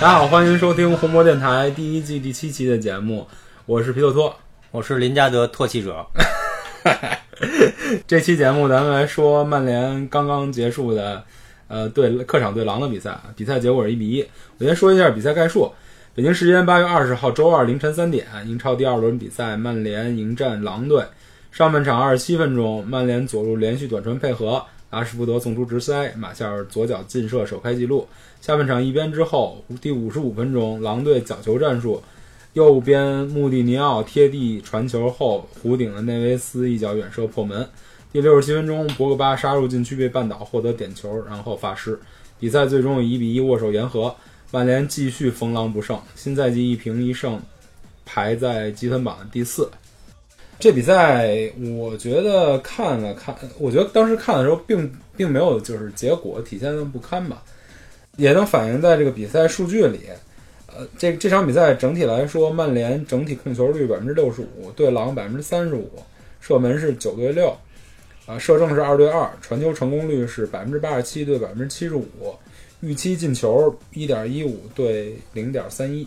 大家好，欢迎收听红魔电台第一季第七期的节目，我是皮特托。我是林加德唾弃者。这期节目咱们来说曼联刚刚结束的，呃，对客场对狼的比赛，比赛结果是一比一。我先说一下比赛概述：北京时间八月二十号周二凌晨三点，英超第二轮比赛，曼联迎战狼队。上半场二十七分钟，曼联左路连续短传配合，阿什福德送出直塞，马夏尔左脚劲射首开纪录。下半场一边之后，第五十五分钟，狼队角球战术。右边穆蒂尼奥贴地传球后，弧顶的内维斯一脚远射破门。第六十七分钟，博格巴杀入禁区被绊倒，获得点球，然后发失。比赛最终以一比一握手言和。曼联继续逢狼不胜，新赛季一平一胜，排在积分榜第四。这比赛我觉得看了看，我觉得当时看的时候并并没有就是结果体现的不堪吧，也能反映在这个比赛数据里。呃，这这场比赛整体来说，曼联整体控球率百分之六十五，对狼百分之三十五，射门是九对六，啊，射正是二对二，传球成功率是百分之八十七对百分之七十五，预期进球一点一五对零点三一。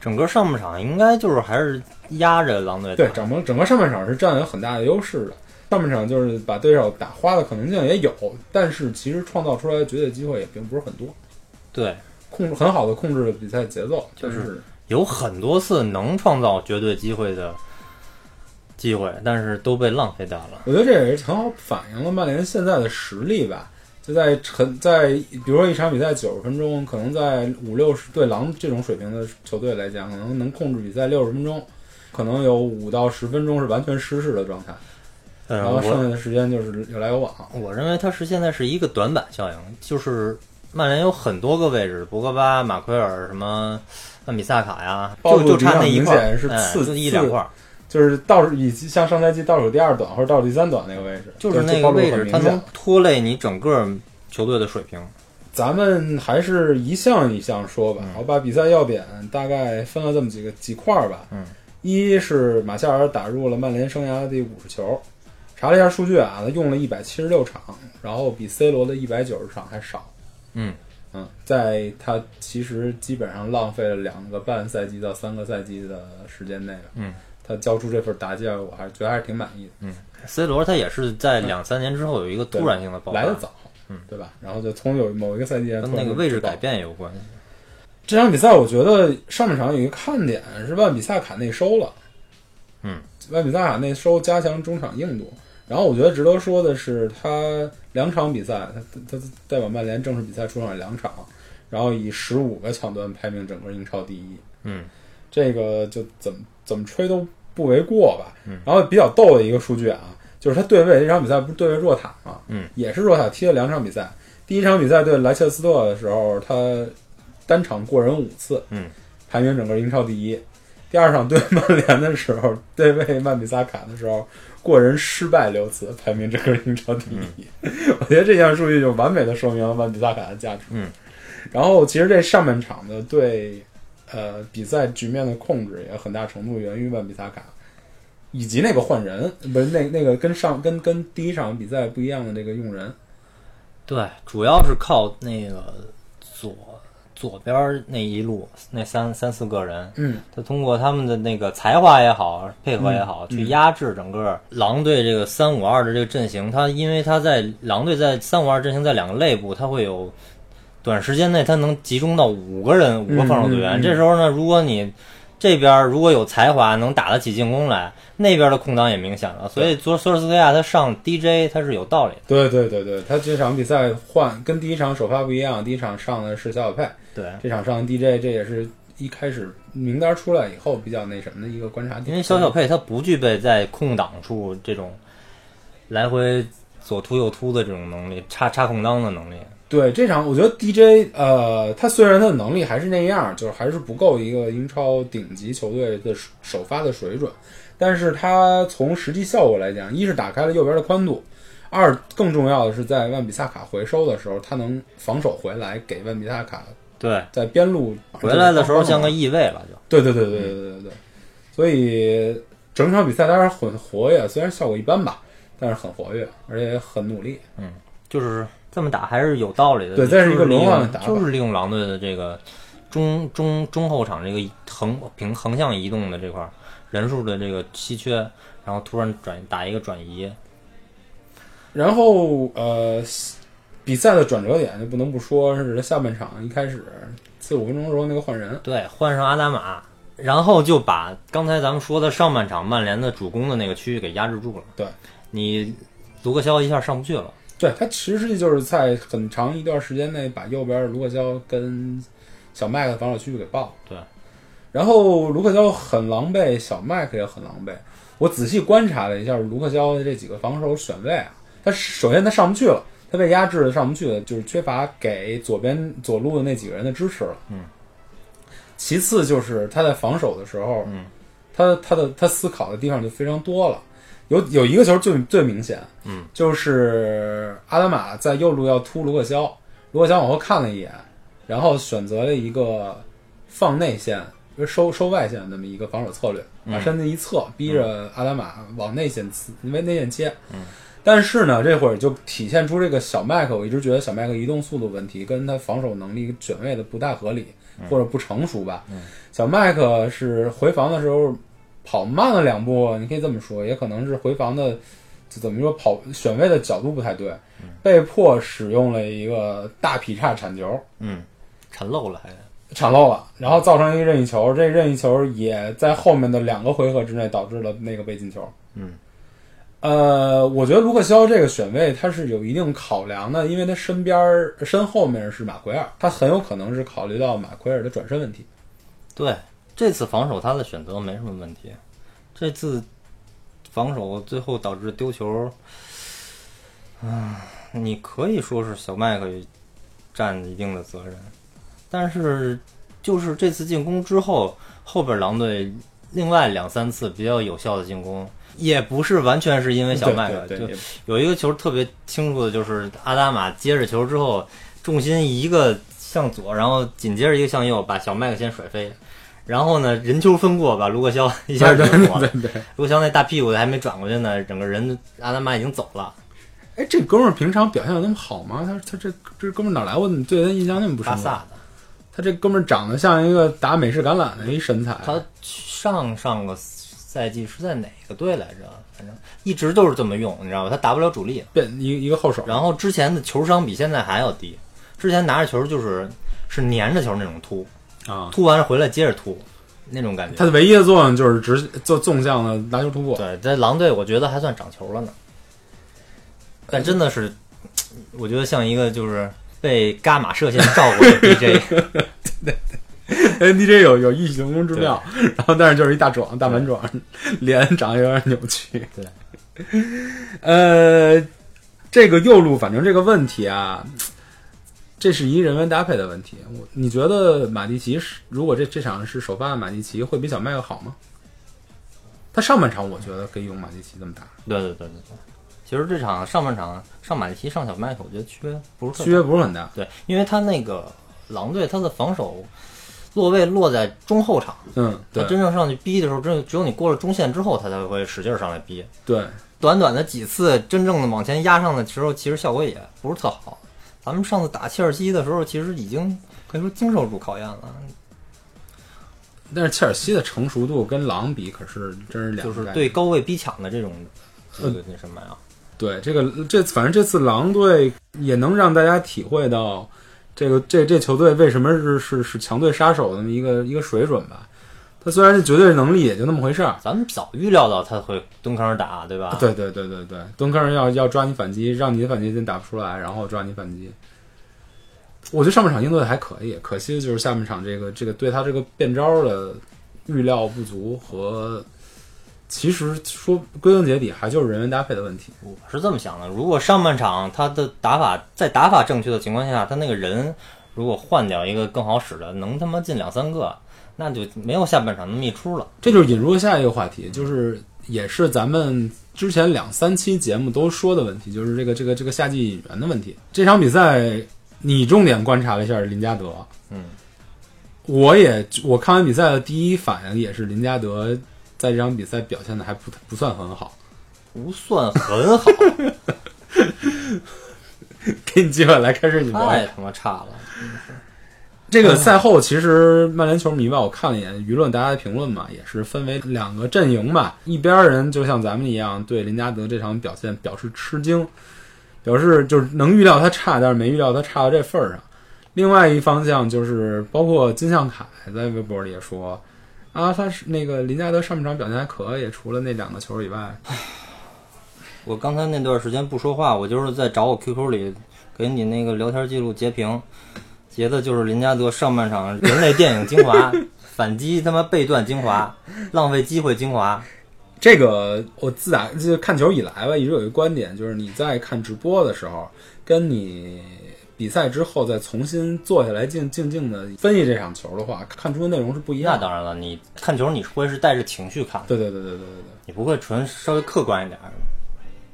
整个上半场应该就是还是压着狼队。对，整个整个上半场是占有很大的优势的。上半场就是把对手打花的可能性也有，但是其实创造出来的绝对机会也并不是很多。对。控制很好的控制了比赛节奏，就是有很多次能创造绝对机会的机会，但是都被浪费掉了。我觉得这也是很好反映了曼联现在的实力吧。就在很在，比如说一场比赛九十分钟，可能在五六十对狼这种水平的球队来讲，可能能控制比赛六十分钟，可能有五到十分钟是完全失势的状态，然后剩下的时间就是有来有往。我认为它是现在是一个短板效应，就是。曼联有很多个位置，博格巴、马奎尔、什么万比萨卡呀，就就差那一块，是次一两块，就是倒数以像上赛季倒数第二短或者倒数第三短那个位置，就是那个位置，它能拖累你整个球队的水平。咱们还是一项一项说吧，我把比赛要点大概分了这么几个几块吧。嗯，一是马夏尔打入了曼联生涯的第五十球，查了一下数据啊，他用了一百七十六场，然后比 C 罗的一百九十场还少。嗯嗯，在他其实基本上浪费了两个半赛季到三个赛季的时间内，嗯，他交出这份答卷，我还是觉得还是挺满意的。嗯，C 罗他也是在两三年之后有一个突然性的爆发，来的早，嗯，对吧？然后就从有某一个赛季跟那个位置改变也有关系。这场比赛我觉得上半场有一个看点是万比萨卡内收了，嗯，万比萨卡内收加强中场硬度。然后我觉得值得说的是，他两场比赛，他他代表曼联正式比赛出场两场，然后以十五个抢断排名整个英超第一。嗯，这个就怎么怎么吹都不为过吧。嗯，然后比较逗的一个数据啊，就是他对位这场比赛不是对位若塔嘛？嗯，也是若塔踢了两场比赛。第一场比赛对莱切斯特的时候，他单场过人五次，嗯，排名整个英超第一。第二场对曼联的时候，对位曼比萨卡的时候。过人失败六次，排名整个英超第一。我觉得这项数据就完美的说明了曼比萨卡的价值。嗯，然后其实这上半场的对呃比赛局面的控制也很大程度源于曼比萨卡，以及那个换人，不是那那个跟上跟跟第一场比赛不一样的这个用人。对，主要是靠那个左。左边那一路那三三四个人，嗯，他通过他们的那个才华也好，配合也好，去压制整个狼队这个三五二的这个阵型。他因为他在狼队在三五二阵型在两个肋部，他会有短时间内他能集中到五个人，五个防守队员。这时候呢，如果你这边如果有才华，能打得起进攻来，那边的空档也明显了。所以，索索尔斯克亚他上 DJ 他是有道理的。对对对对，他这场比赛换跟第一场首发不一样，第一场上的是小小佩，对，这场上 DJ，这也是一开始名单出来以后比较那什么的一个观察点。因为小小佩他不具备在空档处这种来回左突右突的这种能力，插插空档的能力。对这场，我觉得 DJ，呃，他虽然他的能力还是那样，就是还是不够一个英超顶级球队的首发的水准，但是他从实际效果来讲，一是打开了右边的宽度，二更重要的是在万比萨卡回收的时候，他能防守回来给万比萨卡对。在边路回来的时候像个异位了，就。对对对对对对对对，所以整场比赛当然很活跃，虽然效果一般吧，但是很活跃，而且很努力，嗯，就是。这么打还是有道理的，对，这是一个轮换的打就是利用狼队的这个中中中后场这个横平横向移动的这块儿人数的这个稀缺，然后突然转打一个转移，然后呃，比赛的转折点就不能不说是在下半场一开始四五分钟的时候那个换人，对，换上阿达玛，然后就把刚才咱们说的上半场曼联的主攻的那个区域给压制住了。对，你卢克肖一下上不去了。对他其实就是在很长一段时间内把右边的卢克肖跟小麦克的防守区域给爆了。对，然后卢克肖很狼狈，小麦克也很狼狈。我仔细观察了一下卢克肖的这几个防守选位啊，他首先他上不去了，他被压制的上不去了，就是缺乏给左边左路的那几个人的支持了。嗯。其次就是他在防守的时候，嗯，他他的他思考的地方就非常多了。有有一个球最最明显，嗯，就是阿达玛在右路要突卢克肖，卢克肖往后看了一眼，然后选择了一个放内线，收收外线的那么一个防守策略，把身子一侧，逼着阿达玛往内线刺，因为内线切。嗯，但是呢，这会儿就体现出这个小麦克，我一直觉得小麦克移动速度问题跟他防守能力选位的不太合理或者不成熟吧。嗯，小麦克是回防的时候。跑慢了两步，你可以这么说，也可能是回防的，怎么说跑选位的角度不太对，被迫使用了一个大劈叉铲球，嗯，铲漏了还。铲漏了，然后造成一个任意球，这任意球也在后面的两个回合之内导致了那个被进球。嗯，呃，我觉得卢克肖这个选位他是有一定考量的，因为他身边身后面是马奎尔，他很有可能是考虑到马奎尔的转身问题。对。这次防守他的选择没什么问题，这次防守最后导致丢球，啊，你可以说是小麦克占一定的责任，但是就是这次进攻之后，后边狼队另外两三次比较有效的进攻，也不是完全是因为小麦克，就有一个球特别清楚的就是阿达玛接着球之后，重心一个向左，然后紧接着一个向右，把小麦克先甩飞。然后呢，人球分过，把卢克肖一下就过了。卢克肖那大屁股还没转过去呢，整个人阿达玛已经走了。哎，这哥们儿平常表现的那么好吗？他他这这哥们儿哪来？我怎么对他印象那么不深？巴萨的。他这哥们儿长得像一个打美式橄榄的一身材。他上上个赛季是在哪个队来着？反正一直都是这么用，你知道吧？他打不了主力，变一一个后手。然后之前的球商比现在还要低。之前拿着球就是是粘着球那种突。啊，突完了回来接着突，那种感觉。他的唯一的作用就是直做纵向的拿球突破。对，在狼队我觉得还算长球了呢。但真的是，我觉得像一个就是被伽马射线照过的 DJ。对对 DJ 有有异曲同工之妙，然后但是就是一大壮大满壮，脸长得有点扭曲。对，呃，这个右路反正这个问题啊。这是一人员搭配的问题。我你觉得马蒂奇是如果这这场是首发的马蒂奇会比小麦克好吗？他上半场我觉得可以用马蒂奇这么打。对对对对对。其实这场上半场上马蒂奇上小麦克，我觉得区别不是区别不是很大。对，因为他那个狼队他的防守落位落在中后场。嗯，他真正上去逼的时候，只有只有你过了中线之后，他才会使劲上来逼。对，短短的几次真正的往前压上的时候，其实效果也不是特好。咱们上次打切尔西的时候，其实已经可以说经受住考验了。但是切尔西的成熟度跟狼比，可是真是两就是对高位逼抢的这种，呃，那什么呀？对这个这反正这次狼队也能让大家体会到，这个这这球队为什么是是是强队杀手的一个一个水准吧。他虽然是绝对能力也就那么回事儿，咱们早预料到他会蹲坑打，对吧？对对对对对，蹲坑要要抓你反击，让你的反击真打不出来，然后抓你反击。我觉得上半场应对的还可以，可惜的就是下半场这个这个对他这个变招的预料不足和，其实说归根结底还就是人员搭配的问题。我是这么想的，如果上半场他的打法在打法正确的情况下，他那个人如果换掉一个更好使的，能他妈进两三个。那就没有下半场那么一出了，这就是引入了下一个话题，就是也是咱们之前两三期节目都说的问题，就是这个这个这个夏季引援的问题。这场比赛你重点观察了一下林加德，嗯，我也我看完比赛的第一反应也是林加德在这场比赛表现的还不不算很好，不算很好，给你机会来开始你太他妈差了。这个赛后，其实曼联球迷吧，我看了一眼舆论，大家的评论嘛，也是分为两个阵营吧。一边人就像咱们一样，对林加德这场表现表示吃惊，表示就是能预料他差，但是没预料他差到这份儿上。另外一方向就是包括金向凯在微博里也说，啊，他是那个林加德上半场表现还可以，除了那两个球以外，我刚才那段时间不说话，我就是在找我 QQ 里给你那个聊天记录截屏，截的就是林加德上半场人类电影精华，反击他妈背段精华，浪费机会精华。这个我自打就看球以来吧，一直有一个观点，就是你在看直播的时候，跟你比赛之后再重新坐下来静静静的分析这场球的话，看出的内容是不一样的。那当然了，你看球你会是带着情绪看，对对对对对对对。你不会纯稍微客观一点儿。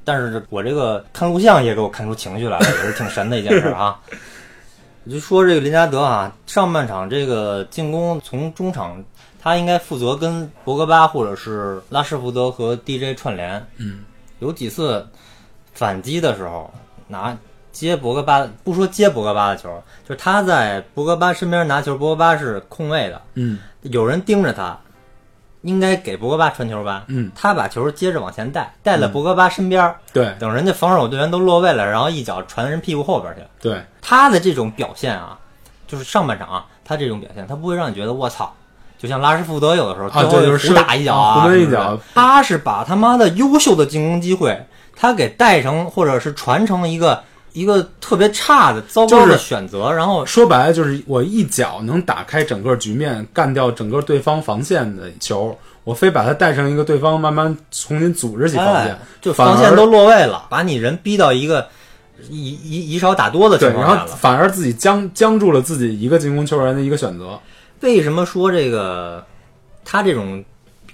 但是我这个看录像也给我看出情绪来了，也是挺神的一件事啊。我 就说这个林加德啊，上半场这个进攻从中场，他应该负责跟博格巴或者是拉什福德和 DJ 串联。嗯，有几次反击的时候拿接博格巴，不说接博格巴的球，就是他在博格巴身边拿球，博格巴是空位的，嗯。有人盯着他，应该给博格巴传球吧？嗯，他把球接着往前带，带到博格巴身边儿，对。等人家防守队员都落位了，然后一脚传人屁股后边去。对，他的这种表现啊，就是上半场啊，他这种表现，他不会让你觉得我操，就像拉什福德有的时候啊最后就是胡打一脚啊，胡抡一脚。他是把他妈的优秀的进攻机会，他给带成或者是传成一个一个特别差的糟糕的就是选择，然后说白了就是我一脚能打开整个局面，干掉整个对方防线的球，我非把它带上一个对方慢慢重新组织起防线哎，就防线都落位了，把你人逼到一个以以以少打多的情况下了。后反而自己僵僵住了自己一个进攻球员的一个选择。为什么说这个他这种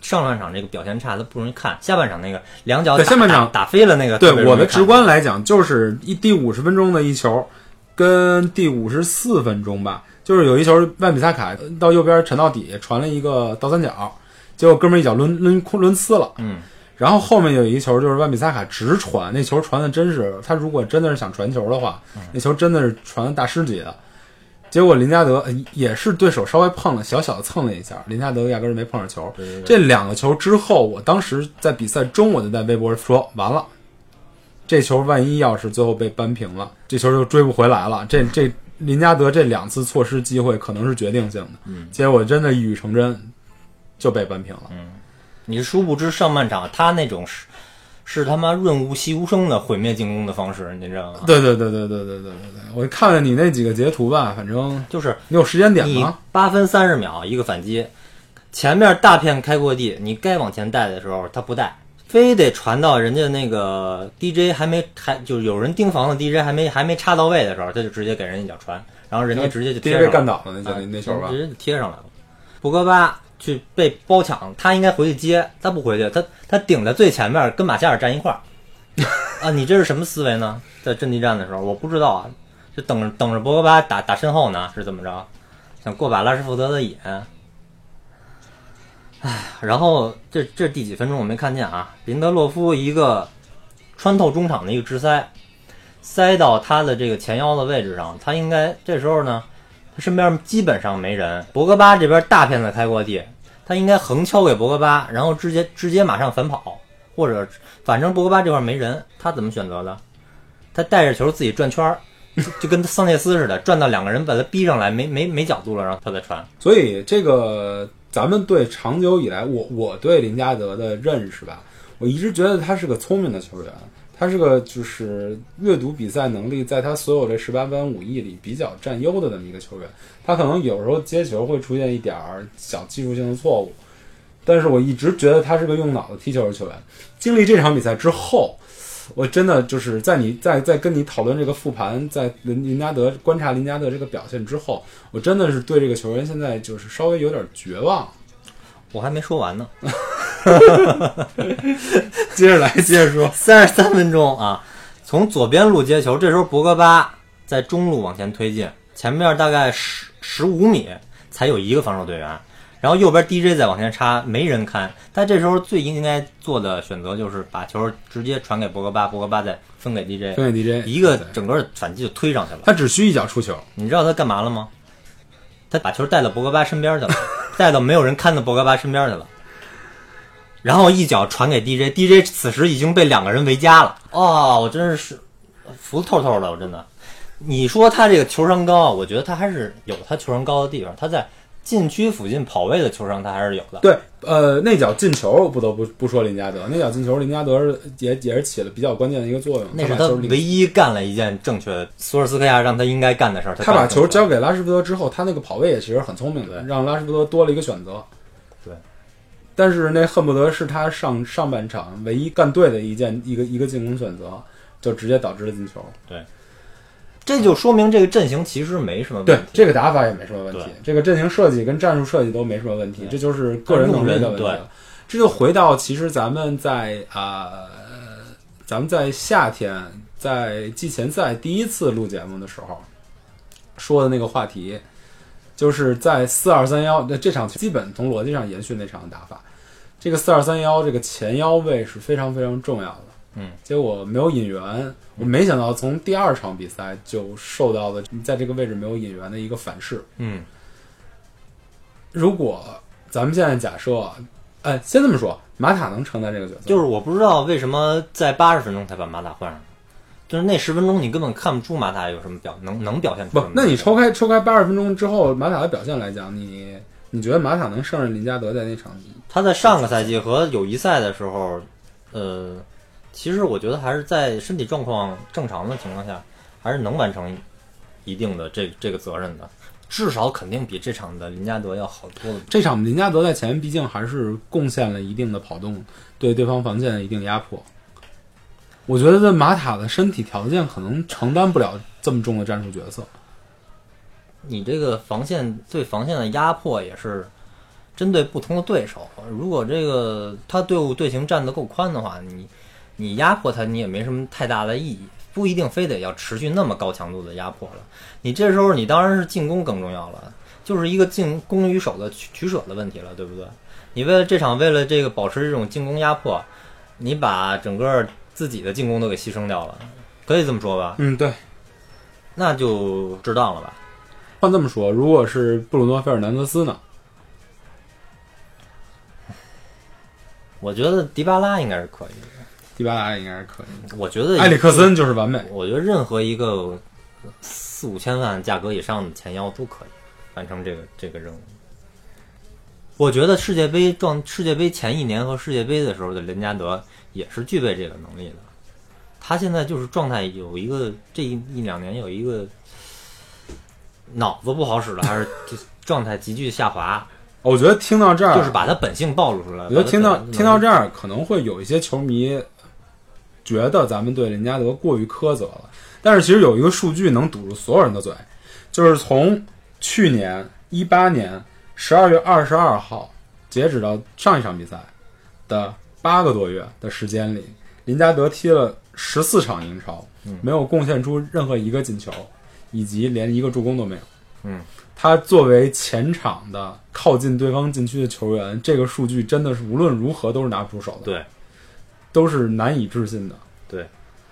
上半场这个表现差，他不容易看？下半场那个两脚打下半场打打飞了那个，对我的直观来讲，就是一第五十分钟的一球，跟第五十四分钟吧，就是有一球万比萨卡到右边沉到底，传了一个倒三角，结果哥们儿一脚抡抡抡呲了。嗯，然后后面有一球就是万比萨卡直传，那球传的真是他如果真的是想传球的话，嗯那球真的是传的大师级的。结果林加德呃也是对手稍微碰了小小的蹭了一下，林加德压根儿没碰上球。对对对，这两个球之后，我当时在比赛中我就在微博说，完了，这球万一要是最后被扳平了，这球就追不回来了。这这林加德这两次错失机会可能是决定性的，嗯，结果真的一语成真，就被扳平了。嗯你殊不知上半场他那种是是他妈润物细无声的毁灭进攻的方式，你知道吗？对对对对对对对对对，我看了你那几个截图吧，反正就是你有时间点你吗？八分三十秒一个反击，前面大片开阔地，你该往前带的时候他不带，非得传到人家那个 DJ 还没还就是有人盯防的 DJ 还没还没插到位的时候，他就直接给人一脚传，然后人家直接就贴直接被上了干倒了那球啊那球吧直。接就贴上来了。博格巴去被包抢，他应该回去接，他不回去，他他顶在最前面，跟马夏尔站一块儿。啊，你这是什么思维呢？在阵地战的时候，我不知道啊，就等着等着博格巴打打身后呢，是怎么着？想过把拉什福德的瘾。唉，然后这这第几分钟我没看见啊？林德洛夫一个穿透中场的一个直塞，塞到他的这个前腰的位置上，他应该这时候呢，他身边基本上没人。博格巴这边大片的开阔地，他应该横敲给博格巴，然后直接直接马上反跑，或者反正博格巴这块没人，他怎么选择的？他带着球自己转圈儿，就跟桑切斯似的，转到两个人把他逼上来，没没没角度了，然后他再传。所以这个咱们对长久以来，我我对林加德的认识吧，我一直觉得他是个聪明的球员，他是个就是阅读比赛能力在他所有这十八般武艺里比较占优的这么一个球员。他可能有时候接球会出现一点儿小技术性的错误，但是我一直觉得他是个用脑子踢球的球员。经历这场比赛之后。我真的就是在你在在跟你讨论这个复盘，在林林加德观察林加德这个表现之后，我真的是对这个球员现在就是稍微有点绝望。我还没说完呢，接着来，接着说，三十三分钟啊，从左边路接球，这时候博格巴在中路往前推进，前面大概十十五米才有一个防守队员，然后右边 DJ 再往前插，没人看。但这时候最应该做的选择就是把球直接传给博格巴，博格巴再分给 DJ，分给 DJ 一个整个反击就推上去了。他只需一脚出球，你知道他干嘛了吗？他把球带到博格巴身边去了，带到没有人看的博格巴身边去了，然后一脚传给 DJ，DJ 此时已经被两个人围夹了。哦，我真是服透透的，我真的。你说他这个球商高啊，我觉得他还是有他球商高的地方，他在禁区附近跑位的球商他还是有的。对，呃，那脚进球不得不不说林加德，那脚进球林加德是也也是起了比较关键的一个作用，那是他唯一干了一件正确的索尔斯克亚让他应该干的事儿。他把球交。给拉什福德之后，他那个跑位也其实很聪明的，让拉什福德多了一个选择。对，但是那恨不得是他上上半场唯一干对的一件一个一个进攻选择，就直接导致了进球。对这就说明这个阵型其实没什么问对题。，这个打法也没什么问题，这个阵型设计跟战术设计都没什么问题，这就是个人能力的问题了。这就回到其实咱们在啊、呃咱们在夏天在季前赛第一次录节目的时候说的那个话题，就是在四二三幺，那这场基本从逻辑上延续那场打法。这个四二三幺这个前腰位是非常非常重要的。嗯，结果没有引援，我没想到从第二场比赛就受到了在这个位置没有引援的一个反噬。嗯，如果咱们现在假设，哎，先这么说，马塔能承担这个角色，就是我不知道为什么在八十分钟才把马塔换上，就是那十分钟你根本看不出马塔有什么表能能表现出不。？那你抽开抽开八十分钟之后，马塔的表现来讲，你你觉得马塔能胜任林加德在那场？他在上个赛季和友谊赛的时候，呃，其实我觉得还是在身体状况正常的情况下，还是能完成一定的这这个责任的，至少肯定比这场的林加德要好多了。这场林加德在前面毕竟还是贡献了一定的跑动，对对方防线的一定压迫。我觉得在马塔的身体条件可能承担不了这么重的战术角色。你这个防线对防线的压迫也是针对不同的对手。如果这个他队伍队形站得够宽的话，你你压迫他，你也没什么太大的意义，不一定非得要持续那么高强度的压迫了。你这时候你当然是进攻更重要了，就是一个进攻与守的取取舍的问题了，对不对？你为了这场，为了这个保持这种进攻压迫，你把整个自己的进攻都给牺牲掉了，可以这么说吧？嗯，对。那就值当了吧？换这么说，如果是布鲁诺·费尔南德斯呢？我觉得迪巴拉应该是可以的。迪巴拉应该是可以。我觉得埃里克森就是完美。我觉得任何一个四五千万价格以上的前腰都可以完成这个这个任务。我觉得世界杯撞世界杯前一年和世界杯的时候的林加德也是具备这个能力的。他现在就是状态有一个这一一两年有一个脑子不好使了，还是 就状态急剧下滑，我觉得听到这儿，就是把他本性暴露出来。我觉得听到听到这儿，可能会有一些球迷觉得咱们对林加德过于苛责了。但是其实有一个数据能堵住所有人的嘴，就是从去年一八年十二月二十二号截止到上一场比赛的八个多月的时间里，林加德踢了十四场英超，没有贡献出任何一个进球，以及连一个助攻都没有。嗯，他作为前场的靠近对方禁区的球员，这个数据真的是无论如何都是拿不出手的，对，都是难以置信的。对，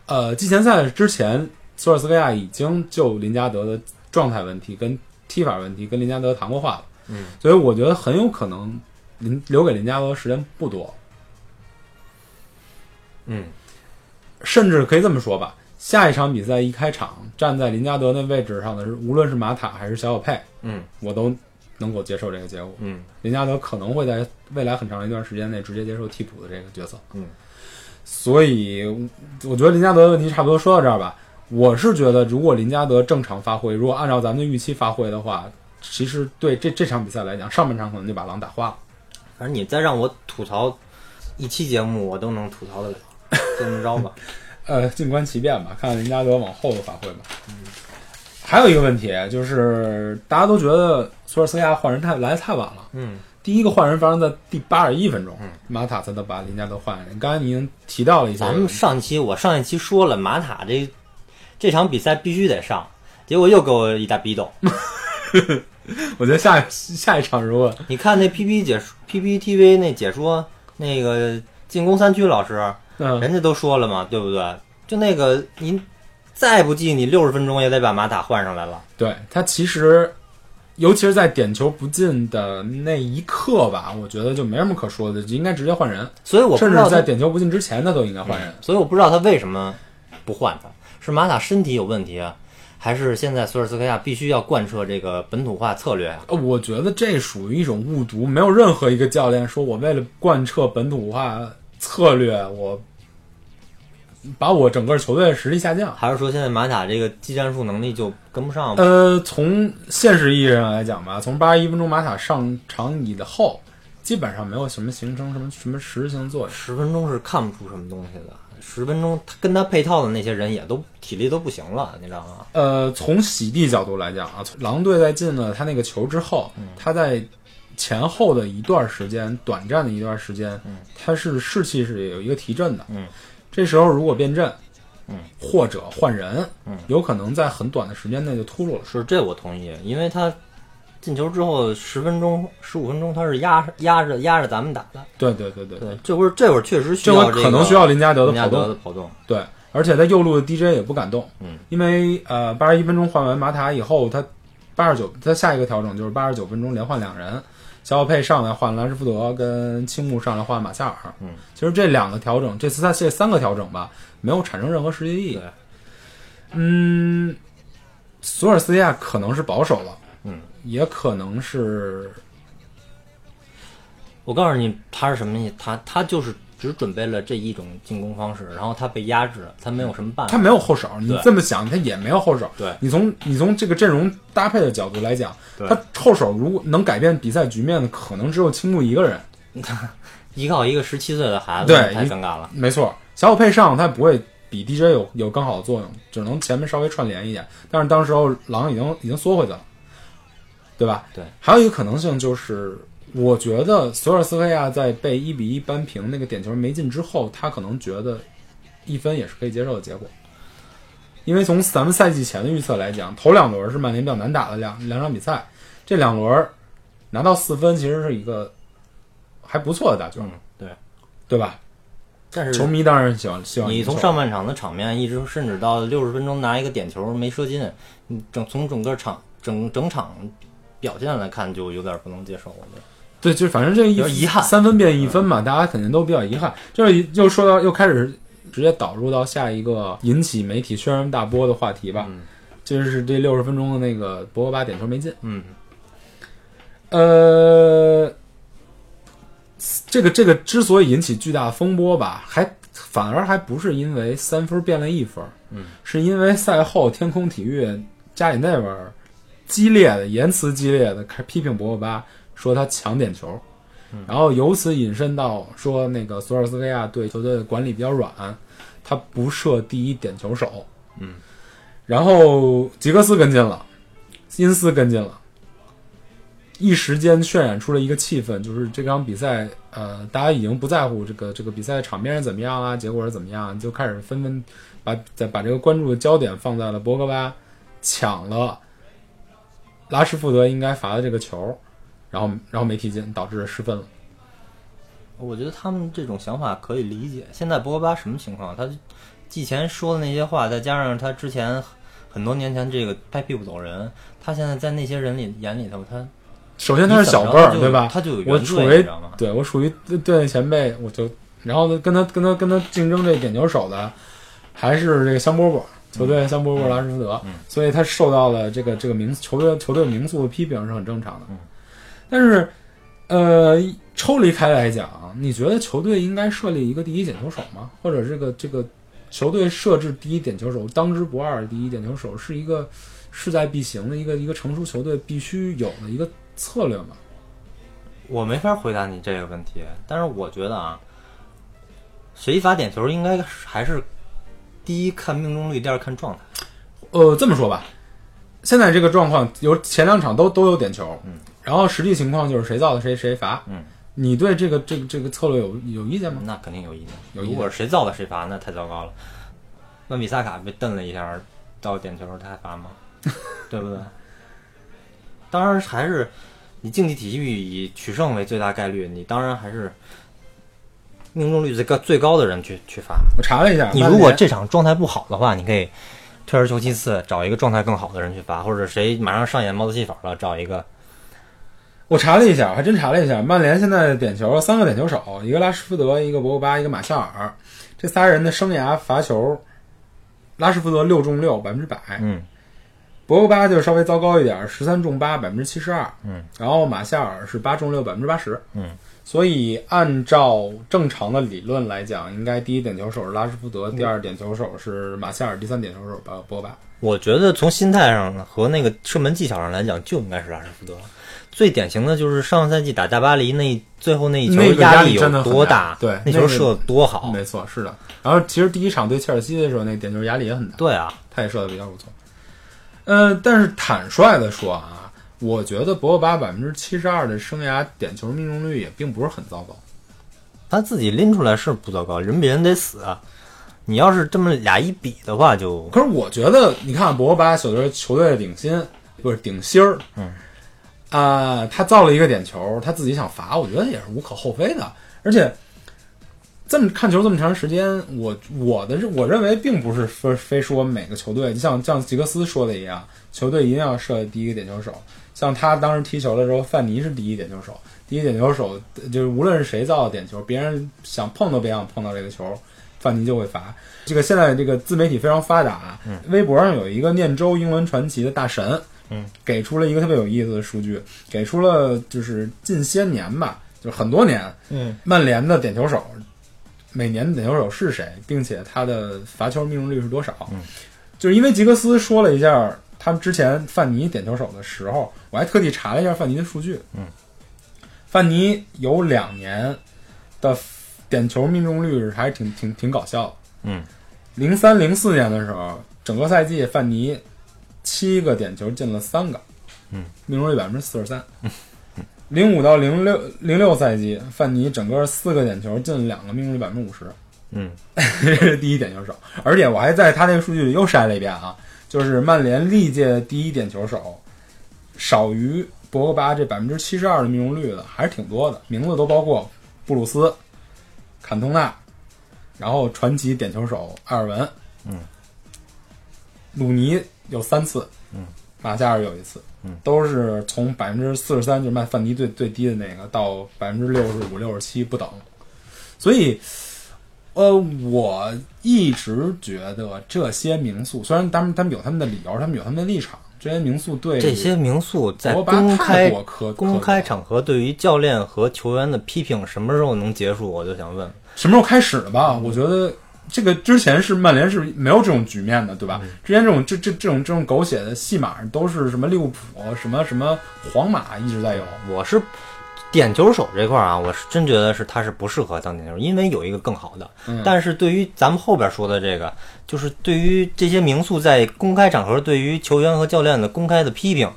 呃，季前赛之前，索尔斯克亚已经就林加德的状态问题跟踢法问题跟林加德谈过话了，嗯，所以我觉得很有可能林留给林加德的时间不多，嗯，甚至可以这么说吧，下一场比赛一开场，站在林加德那位置上的是无论是马塔还是小小佩，嗯我都能够接受这个结果。嗯林加德可能会在未来很长一段时间内直接接受替补的这个角色。嗯，所以我觉得林加德的问题差不多说到这儿吧。我是觉得，如果林加德正常发挥，如果按照咱们的预期发挥的话，其实对这这场比赛来讲，上半场可能就把狼打花了。反正你再让我吐槽一期节目，我都能吐槽得了，就这么着吧。呃，静观其变吧，看看林加德往后的发挥吧。嗯，还有一个问题就是，大家都觉得索尔斯克亚换人太来得太晚了。嗯，第一个换人发生在第八十一分钟，嗯马塔才能把林加德换下来。刚才你已经提到了一下，咱们上期我上一期说了，马塔这这场比赛必须得上，结果又给我一大逼斗。我觉得下下一场如果你看那 P P 解说 P P T V 那解说，那个进攻三区老师，嗯人家都说了嘛，对不对？就那个您再不济，你六十分钟也得把马塔换上来了。对他其实尤其是在点球不进的那一刻吧，我觉得就没什么可说的，就应该直接换人，所以我不甚至知道他在点球不进之前，他都应该换人。所以我不知道他为什么不换他，是马塔身体有问题啊，还是现在索尔斯克亚必须要贯彻这个本土化策略啊？呃我觉得这属于一种误读，没有任何一个教练说我为了贯彻本土化策略，我把我整个球队的实力下降。还是说现在马塔这个技战术能力就跟不上？呃，从现实意义上来讲吧，从八十一分钟马塔上场以后，基本上没有什么形成什么什么实质性作用。十分钟是看不出什么东西的，十分钟他跟他配套的那些人也都体力都不行了，你知道吗？呃，从洗地角度来讲啊，狼队在进了他那个球之后，他在前后的一段时间，短暂的一段时间，他是士气是有一个提振的。嗯，这时候如果变阵，嗯，或者换人，嗯，有可能在很短的时间内就秃噜了。是这我同意，因为他进球之后十分钟、十五分钟他是压压着压着咱们打的，对对对对，对，这会儿这会儿确实需这要个回可能需要林加德的林加跑动。德的跑动，对，而且他右路的 DJ 也不敢动，嗯，因为呃八十一分钟换完马塔以后，他八十九，他下一个调整就是八十九分钟连换两人，小佩上来换兰什福德，跟青木上来换马夏尔，嗯，其实这两个调整，这次他这三个调整吧，没有产生任何实际意义。对，嗯，索尔斯克亚可能是保守了，嗯，也可能是我告诉你，他是什么意思？他他就是只准备了这一种进攻方式，然后他被压制，他没有什么办法。他没有后手，你这么想，他也没有后手。对你从你从这个阵容搭配的角度来讲，他后手如果能改变比赛局面的，可能只有青木一个人。依靠一个十七岁的孩子，对一太尴尬了。没错，小虎配上他不会比 DJ 有有更好的作用，只能前面稍微串联一点。但是当时候狼已经已经缩回去了，对吧？对。还有一个可能性就是，我觉得索尔斯克亚在被一比一扳平那个点球没进之后，他可能觉得一分也是可以接受的结果。因为从咱们赛季前的预测来讲，头两轮是曼联比较难打的两两场比赛，这两轮拿到四分其实是一个还不错的打球，嗯，对。对吧？但是球迷当然喜欢希望你从上半场的场面，一直甚至到六十分钟拿一个点球没射进，你整从整个场整整场表现来看，就有点不能接受。我觉得对，就反正这一遗憾三分变一分嘛，大家肯定都比较遗憾。就是又说到又开始直接导入到下一个引起媒体轩然大波的话题吧，嗯就是这六十分钟的那个博格巴点球没进。嗯，呃，这个这个之所以引起巨大风波吧，还反而还不是因为三分变了一分，嗯，是因为赛后天空体育加里内维尔激烈的言辞激烈的开批评博格巴，说他抢点球，然后由此引申到说那个索尔斯克亚对球队的管理比较软，他不设第一点球手，嗯，然后吉格斯跟进了，因斯跟进了。一时间渲染出了一个气氛，就是这场比赛，呃，大家已经不在乎这个这个比赛场面是怎么样啊，结果是怎么样，就开始纷纷把在把这个关注的焦点放在了博格巴抢了拉什福德应该罚的这个球，然后然后没踢进，导致失分了。我觉得他们这种想法可以理解。现在博格巴什么情况？他季前说的那些话，再加上他之前很多年前这个拍屁股走人，他现在在那些人里眼里头，他首先他是小辈儿，对吧？他就有我处于？对我属于队队内前辈，我就然后呢跟他跟他跟他竞争这点球手的还是这个香饽饽球队香饽饽拉什福德，嗯所以他受到了这个这个名球队球队名宿的批评是很正常的。嗯但是呃，抽离开来讲，你觉得球队应该设立一个第一点球手吗？或者这个这个球队设置第一点球手当之不二的第一点球手是一个势在必行的一个一个成熟球队必须有的一个策略吗？我没法回答你这个问题，但是我觉得啊，谁罚点球应该还是第一看命中率，第二看状态。呃，这么说吧，现在这个状况有前两场都都有点球，嗯，然后实际情况就是谁造的谁谁罚，嗯，你对这个这个这个策略有有意见吗？那肯定有意见。有意见如果是谁造的谁罚，那太糟糕了。那米萨卡被蹬了一下，到点球他还罚吗？对不对？当然还是你竞技体育以取胜为最大概率，你当然还是命中率最高最高的人去去罚。我查了一下，你如果这场状态不好的话，你可以退而求其次，找一个状态更好的人去罚，或者谁马上上演帽子戏法了，找一个我查了一下，我还真查了一下，曼联现在点球三个点球手，一个拉什福德，一个博格巴，一个马夏尔，这仨人的生涯罚球，拉什福德六中六，百分之百，嗯。博格巴就稍微糟糕一点，十三中八，百分之七十二，嗯，然后马夏尔是八中六，百分之八十，嗯，所以按照正常的理论来讲，应该第一点球手是拉什福德，第二点球手是马夏尔，第三点球手是博格巴。我觉得从心态上和那个射门技巧上来讲，就应该是拉什福德。最典型的就是上赛季打大巴黎那最后那一球那个压力有多大对那球射得多好。没错，是的。然后其实第一场对切尔西的时候，那点球压力也很大，对啊，他也射的比较不错。呃，但是坦率的说啊，我觉得博格巴百分之七十二的生涯点球命中率也并不是很糟糕。他自己拎出来是不糟糕，人比人得死啊。你要是这么俩一比的话，就可是我觉得，你看博格巴球队球队的顶薪不是顶薪儿，嗯，啊、他造了一个点球，他自己想罚，我觉得也是无可厚非的。而且这么看球这么长时间，我我的我认为并不是非非说每个球队，像像吉格斯说的一样，球队一定要设第一个点球手。像他当时踢球的时候，范尼是第一点球手，第一点球手就是无论是谁造的点球，别人想碰都别想碰到这个球，范尼就会罚。这个现在这个自媒体非常发达，嗯微博上有一个念州英文传奇的大神，嗯，给出了一个特别有意思的数据，给出了就是近些年吧，就是很多年，嗯，曼联的点球手每年的点球手是谁，并且他的罚球命中率是多少？嗯，就是因为吉格斯说了一下他们之前范尼点球手的时候，我还特地查了一下范尼的数据。嗯，范尼有两年的点球命中率还是挺挺挺搞笑的。嗯，零三零四年的时候，整个赛季范尼七个点球进了三个，嗯，命中率百分之四十三。零五到零六零六赛季，范尼整个四个点球进了两个，命中率百分之五十，嗯，这 是第一点球手。而且我还在他那个数据里又筛了一遍啊，就是曼联历届第一点球手少于博格巴这百分之七十二的命中率的还是挺多的，名字都包括布鲁斯、坎通纳，然后传奇点球手埃尔文，嗯，鲁尼有三次，嗯，马夏尔有一次，嗯，都是从百分之四十三，就是卖范尼最最低的那个，到百分之六十五、六十七不等，所以。呃，我一直觉得这些名宿，虽然他们他们有他们的理由，他们有他们的立场，这些民宿对这些民宿在公开过公开场合对于教练和球员的批评什么时候能结束？我就想问，什么时候开始的吧？我觉得这个之前是曼联是没有这种局面的，对吧？之前这种这这这种这种狗血的戏码都是什么利物浦、什么什么皇马一直在有。我是点球手这块儿啊，我是真觉得是他是不适合当点球手，因为有一个更好的。嗯但是对于咱们后边说的这个，就是对于这些名宿在公开场合对于球员和教练的公开的批评，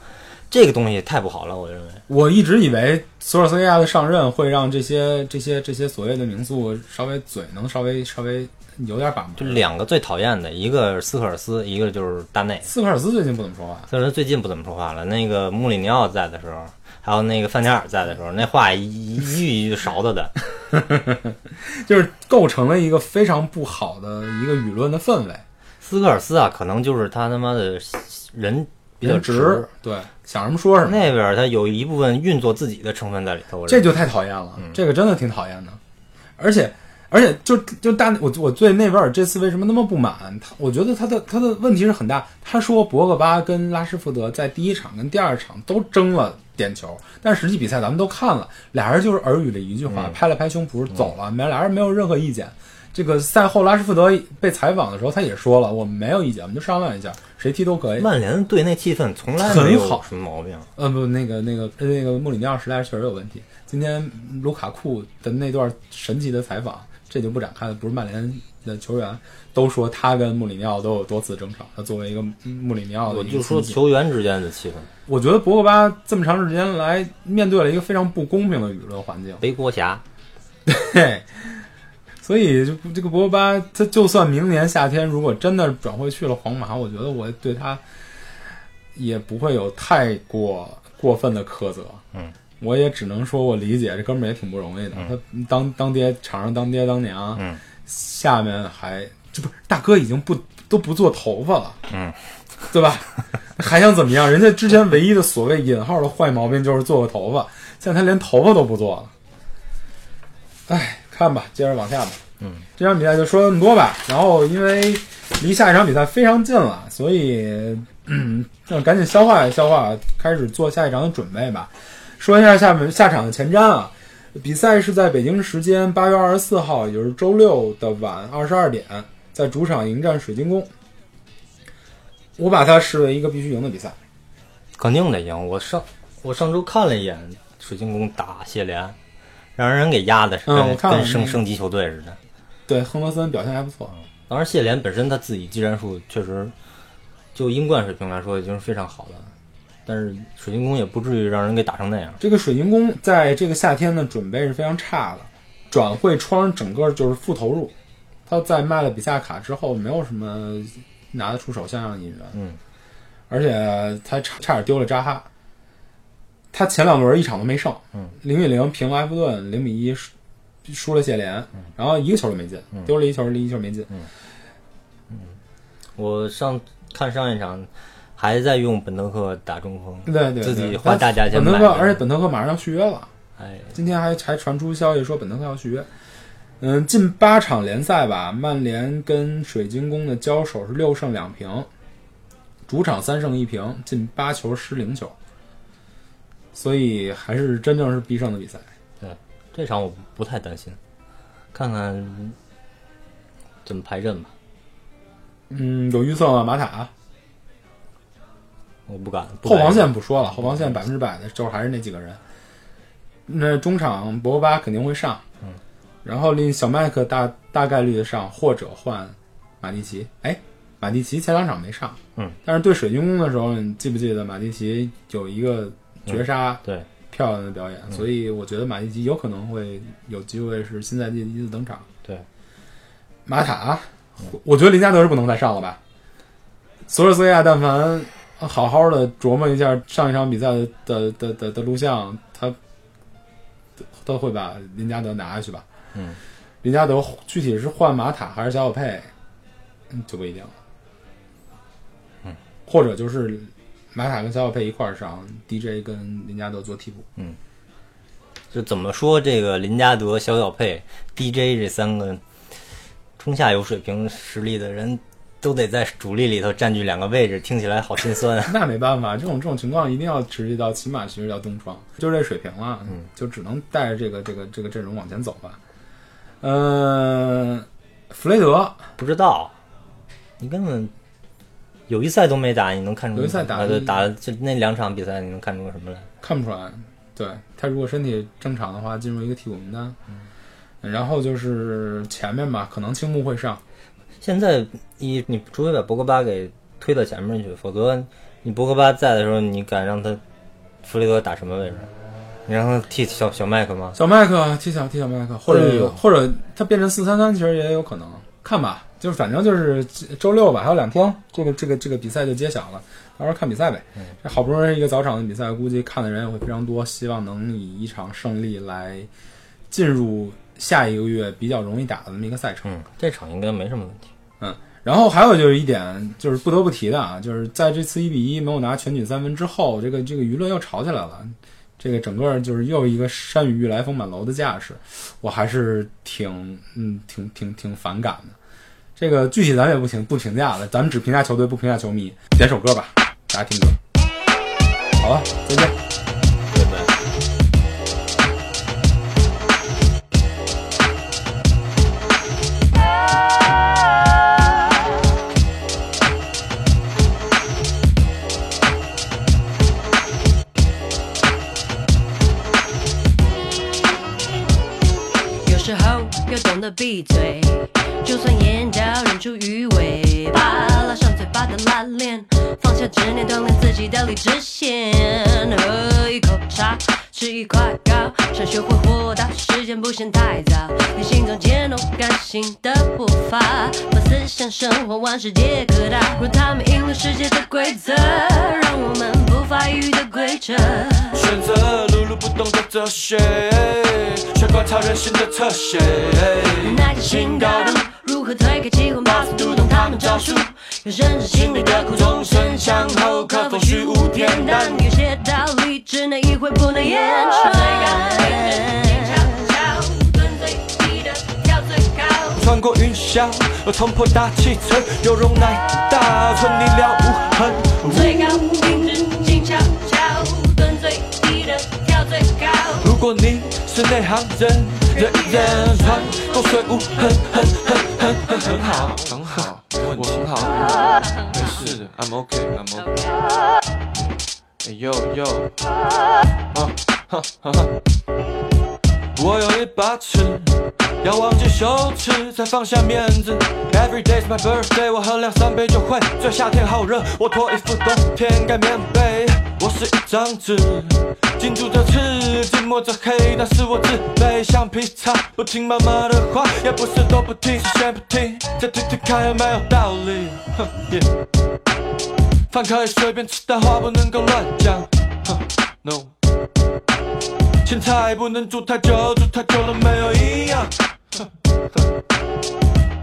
这个东西太不好了，我认为。我一直以为索尔斯克亚的上任会让这些这些这些所谓的名宿稍微嘴能稍微稍微有点把就。两个最讨厌的，一个是斯科尔斯，一个就是大内。斯科尔斯最近不怎么说话，斯科尔斯最近不怎么说话了。那个穆里尼奥在的时候，还有那个范加尔在的时候，那话一一句一句勺子的。就是构成了一个非常不好的一个舆论的氛围。斯科尔斯啊，可能就是他他妈的人比较人直，对，想什么说什么。那边他有一部分运作自己的成分在里头。这就太讨厌了，嗯这个真的挺讨厌的。而且，而且就就大我我对内维尔这次为什么那么不满？他我觉得他的他的问题是很大。他说博格巴跟拉什福德在第一场跟第二场都争了点球，但实际比赛咱们都看了，俩人就是耳语了一句话，嗯拍了拍胸脯走了，没俩人没有任何意见。这个赛后拉什福德被采访的时候，他也说了，我们没有意见，我们就商量一下，谁踢都可以。曼联队内气氛从来没有很好什么毛病。呃，不，那个那个呃那个穆里尼奥时代确实有问题。今天卢卡库的那段神奇的采访，这就不展开了。不是曼联的球员都说他跟穆里尼奥都有多次争吵。他作为一个穆里尼奥的我就说球员之间的气氛，我觉得博格巴这么长时间来面对了一个非常不公平的舆论环境。背锅侠。对，所以就这个博格巴，他就算明年夏天如果真的转会去了皇马，我觉得我对他也不会有太过过分的苛责。嗯，我也只能说我理解这哥们儿也挺不容易的。他当当爹，场上当爹当娘，嗯，下面还这不是大哥已经不都不做头发了，嗯，对吧？还想怎么样？人家之前唯一的所谓引号的坏毛病就是做个头发，现在他连头发都不做了。哎，看吧，接着往下吧。嗯，这场比赛就说那么多吧。然后因为离下一场比赛非常近了，所以嗯，那赶紧消化消化，开始做下一场的准备吧。说一下下面下场的前瞻啊，比赛是在北京时间八月二十四号，也就是周六的晚二十二点，在主场迎战水晶宫。我把它视为一个必须赢的比赛。肯定得赢。我上我上周看了一眼水晶宫打谢联，让人给压的是跟、升嗯升级球队似的。对，亨德森表现还不错。当然，谢联本身他自己技战术确实，就英冠水平来说已经是非常好的，但是水晶宫也不至于让人给打成那样。这个水晶宫在这个夏天的准备是非常差的，转会窗整个就是负投入。他在卖了比萨卡之后，没有什么拿得出手像样的引援，嗯，而且他差差点丢了扎哈。他前两轮一场都没胜，嗯，零比零平了埃弗顿，零比一输输了谢联，然后一个球都没进，丢了一球，一球没进。嗯。我上看上一场还在用本特克打中锋，对对对，自己花大价钱本特克，而且本特克马上要续约了。哎，今天还还传出消息说本特克要续约。嗯，近八场联赛吧，曼联跟水晶宫的交手是六胜两平，主场三胜一平，进八球失零球，所以还是真正是必胜的比赛。对这场我不不太担心，看看怎么排阵吧。嗯，有预测吗？马塔我不敢，不后防线不说了，后防线百分之百的就是还是那几个人。那中场博格巴肯定会上，嗯，然后另小麦克大大概率的上，或者换马蒂奇。哎，马蒂奇前两场没上，嗯，但是对水晶宫的时候，你记不记得马蒂奇有一个绝杀对，漂亮的表演？所以我觉得马蒂奇有可能会有机会是新赛季第一次登场。对，马塔，我觉得林加德是不能再上了吧？索尔斯克亚但凡好好的琢磨一下上一场比赛的的的的的录像，他都会把林加德拿下去吧？嗯，林加德具体是换马塔还是小小佩，嗯就不一定了。嗯，或者就是马塔跟小小佩一块儿上，DJ 跟林加德做替补。嗯就怎么说这个林加德、小小佩、DJ 这三个中下游水平实力的人，都得在主力里头占据两个位置，听起来好心酸啊。那没办法，这种这种情况一定要持续到起码持续到冬窗，就这水平了，嗯，就只能带着这个这个这个阵容往前走吧。嗯、弗雷德不知道，你根本友谊赛都没打，你能看出友谊赛打啊对打了就那两场比赛，你能看出个什么来？看不出来，对他如果身体正常的话，进入一个替补名单。然后就是前面吧，可能青木会上，现在一你除非把博格巴给推到前面去，否则你博格巴在的时候，你敢让他弗雷德打什么位置？你让他替小小麦克吗？小麦克替小替小麦克，或者、或者他变成四三三，其实也有可能。看吧，就是反正就是周六吧，还有两天，这个这个这个比赛就揭晓了，到时候看比赛呗。这好不容易一个早场的比赛，估计看的人也会非常多，希望能以一场胜利来进入下一个月比较容易打的那么一个赛程。嗯，这场应该没什么问题。然后还有就是一点，就是不得不提的啊，就是在这次一比一没有拿全取三分之后，这个这个舆论又吵起来了。这个整个就是又一个山雨欲来风满楼的架势，我还是挺嗯挺挺挺反感的。这个具体咱也不评不评价了，咱们只评价球队不评价球迷。点首歌吧，大家听歌。好了，再见。闭嘴，就算眼角忍住鱼尾巴，拉上嘴巴的拉链，放下执念，锻炼自己的理智线。喝一口茶，吃一块糕，想学会豁达，时间不嫌太早。你心中渐动感性的步伐，把思想生活往世界各大。若他们赢了世界的规则，让我们不发育的规则。选择碌碌不动的哲学，观察人性的侧写。那些新高度如何推开机关，把速读懂他们招数，有深知心里的苦，众生相后，可否虚无恬淡？有些道理只能意会，不能言传。穿过云霄，又冲破大气层，有容乃大，存你了无痕。最高品质静悄悄，蹲最低的跳最高。如果你是内行人，人人穿过水无痕，很很很很很好，很好，我很好，没事的，I'm OK，I'm OK。哎呦呦，啊哈哈哈。我有一把尺，要忘记羞耻，才放下面子。Every day's my birthday，我喝两三杯就会醉。夏天好热，我脱衣服，冬天盖棉被。我是一张纸，紧住着刺，紧抹着黑，但是我自卑。橡皮擦，不听妈妈的话，也不是都不听，是先不听，再听听看有没有道理。哼，yeah。饭可以随便吃，但话不能够乱讲。，no。青菜不能煮太久，煮太久了没有营养。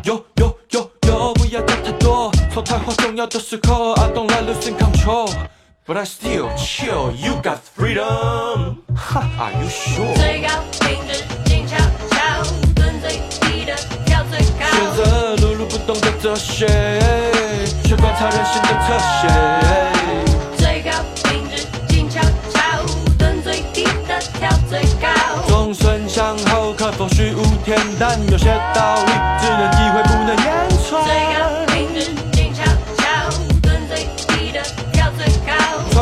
有有有有，不要讲太多，说太话重要的时候，I don't like losing control。But I still chill, you got freedom. Ha, are you sure? 最高品质静悄悄，蹲最低的跳最高。选择碌碌不动的哲学，却观察人性的特写。最高品质静悄悄，蹲最低的跳最高。众生相后，可否虚无恬淡？有些道理只能意会，不能言传。最高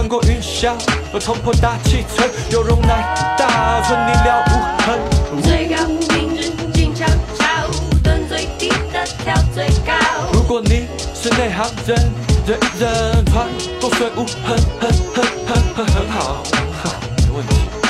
穿过云霄，我冲破大气层，有容乃大，存你了无痕。最高无名，人静悄悄，蹲最低的跳最高。如果你是内行人，人人穿过水无痕，很很很很很好，哈，没问题。